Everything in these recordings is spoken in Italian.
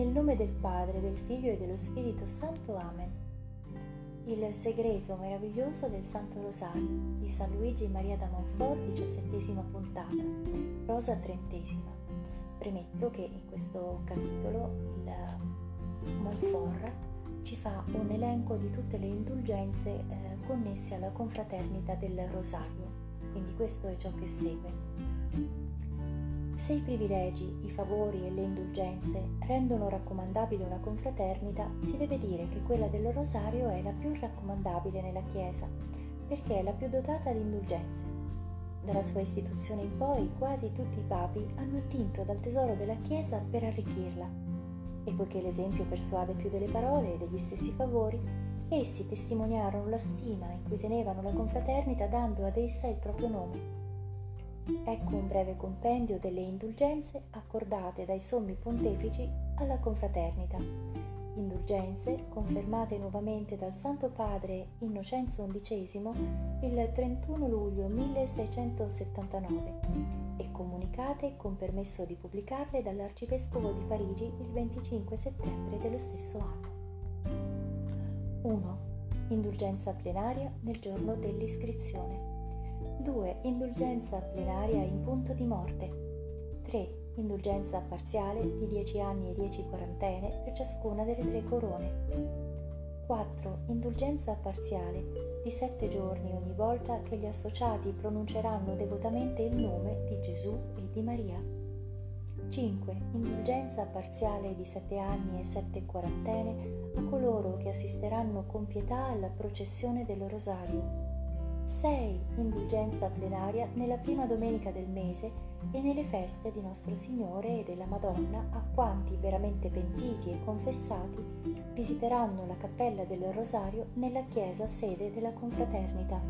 Nel nome del Padre, del Figlio e dello Spirito Santo. Amen. Il segreto meraviglioso del Santo Rosario di San Luigi Maria da Monfort, diciassettesima puntata, rosa trentesima. Premetto che in questo capitolo il Monfort ci fa un elenco di tutte le indulgenze eh, connesse alla confraternita del Rosario, quindi questo è ciò che segue. Se i privilegi, i favori e le indulgenze rendono raccomandabile una confraternita, si deve dire che quella del rosario è la più raccomandabile nella Chiesa, perché è la più dotata di indulgenze. Dalla sua istituzione in poi quasi tutti i papi hanno attinto dal tesoro della Chiesa per arricchirla. E poiché l'esempio persuade più delle parole e degli stessi favori, essi testimoniarono la stima in cui tenevano la confraternita dando ad essa il proprio nome Ecco un breve compendio delle indulgenze accordate dai sommi pontefici alla confraternita. Indulgenze confermate nuovamente dal Santo Padre Innocenzo XI il 31 luglio 1679 e comunicate con permesso di pubblicarle dall'Arcivescovo di Parigi il 25 settembre dello stesso anno. 1. Indulgenza plenaria nel giorno dell'iscrizione. 2. Indulgenza plenaria in punto di morte. 3. Indulgenza parziale di 10 anni e 10 quarantene per ciascuna delle tre corone. 4. Indulgenza parziale di 7 giorni ogni volta che gli associati pronunceranno devotamente il nome di Gesù e di Maria. 5. Indulgenza parziale di 7 anni e 7 quarantene a coloro che assisteranno con pietà alla processione del rosario 6. Indulgenza plenaria nella prima domenica del mese e nelle feste di Nostro Signore e della Madonna a quanti veramente pentiti e confessati visiteranno la cappella del Rosario nella chiesa sede della confraternita.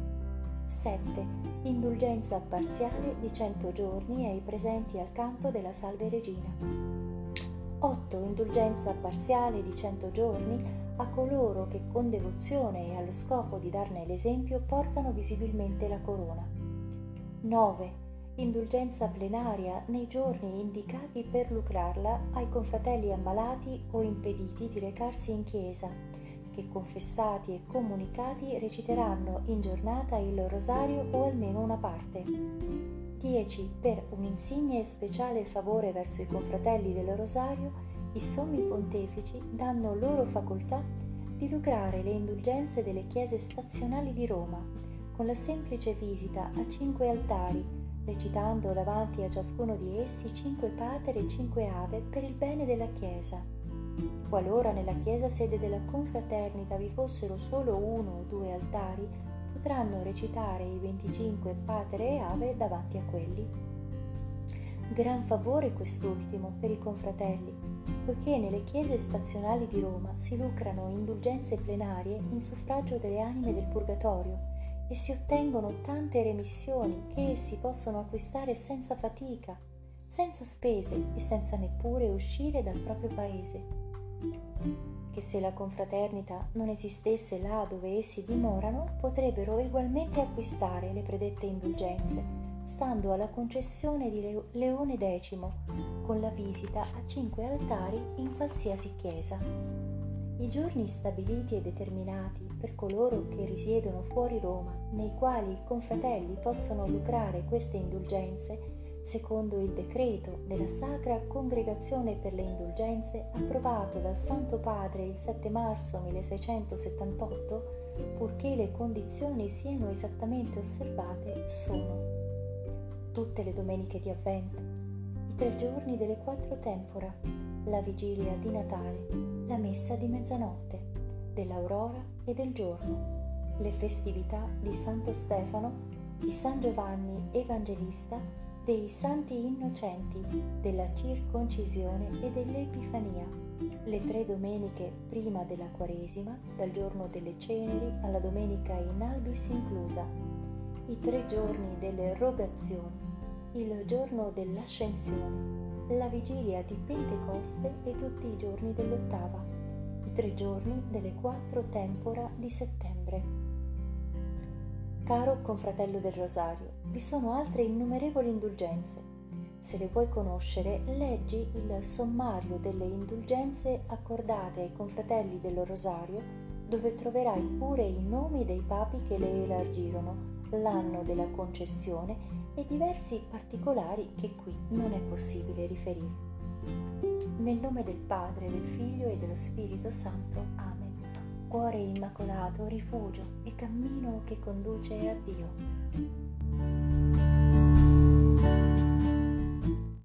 7. Indulgenza parziale di 100 giorni ai presenti al canto della Salve Regina. 8. Indulgenza parziale di 100 giorni a coloro che con devozione e allo scopo di darne l'esempio portano visibilmente la corona. 9. Indulgenza plenaria nei giorni indicati per lucrarla ai confratelli ammalati o impediti di recarsi in chiesa, che confessati e comunicati reciteranno in giornata il rosario o almeno una parte. 10. Per un insigne e speciale favore verso i confratelli del rosario, i sommi pontefici danno loro facoltà di lucrare le indulgenze delle chiese stazionali di Roma con la semplice visita a cinque altari, recitando davanti a ciascuno di essi cinque pater e cinque ave per il bene della Chiesa. Qualora nella chiesa sede della confraternita vi fossero solo uno o due altari, potranno recitare i 25 pater e ave davanti a quelli. Gran favore quest'ultimo per i confratelli, poiché nelle chiese stazionali di Roma si lucrano indulgenze plenarie in suffragio delle anime del purgatorio e si ottengono tante remissioni che essi possono acquistare senza fatica, senza spese e senza neppure uscire dal proprio paese. Che se la confraternita non esistesse là dove essi dimorano, potrebbero ugualmente acquistare le predette indulgenze stando alla concessione di Leone X, con la visita a cinque altari in qualsiasi chiesa. I giorni stabiliti e determinati per coloro che risiedono fuori Roma, nei quali i confratelli possono lucrare queste indulgenze, secondo il decreto della Sacra Congregazione per le Indulgenze approvato dal Santo Padre il 7 marzo 1678, purché le condizioni siano esattamente osservate, sono tutte le domeniche di avvento, i tre giorni delle quattro tempora, la vigilia di Natale, la messa di mezzanotte, dell'aurora e del giorno, le festività di Santo Stefano, di San Giovanni Evangelista, dei Santi Innocenti, della circoncisione e dell'Epifania, le tre domeniche prima della Quaresima, dal giorno delle ceneri alla domenica in albis inclusa, i tre giorni delle rogazioni, il giorno dell'ascensione, la vigilia di Pentecoste e tutti i giorni dell'ottava, i tre giorni delle quattro tempora di settembre. Caro confratello del Rosario, vi sono altre innumerevoli indulgenze. Se le vuoi conoscere, leggi il sommario delle indulgenze accordate ai confratelli dello Rosario, dove troverai pure i nomi dei papi che le elargirono, l'anno della concessione e diversi particolari che qui non è possibile riferire. Nel nome del Padre, del Figlio e dello Spirito Santo. Amen. Cuore immacolato, rifugio e cammino che conduce a Dio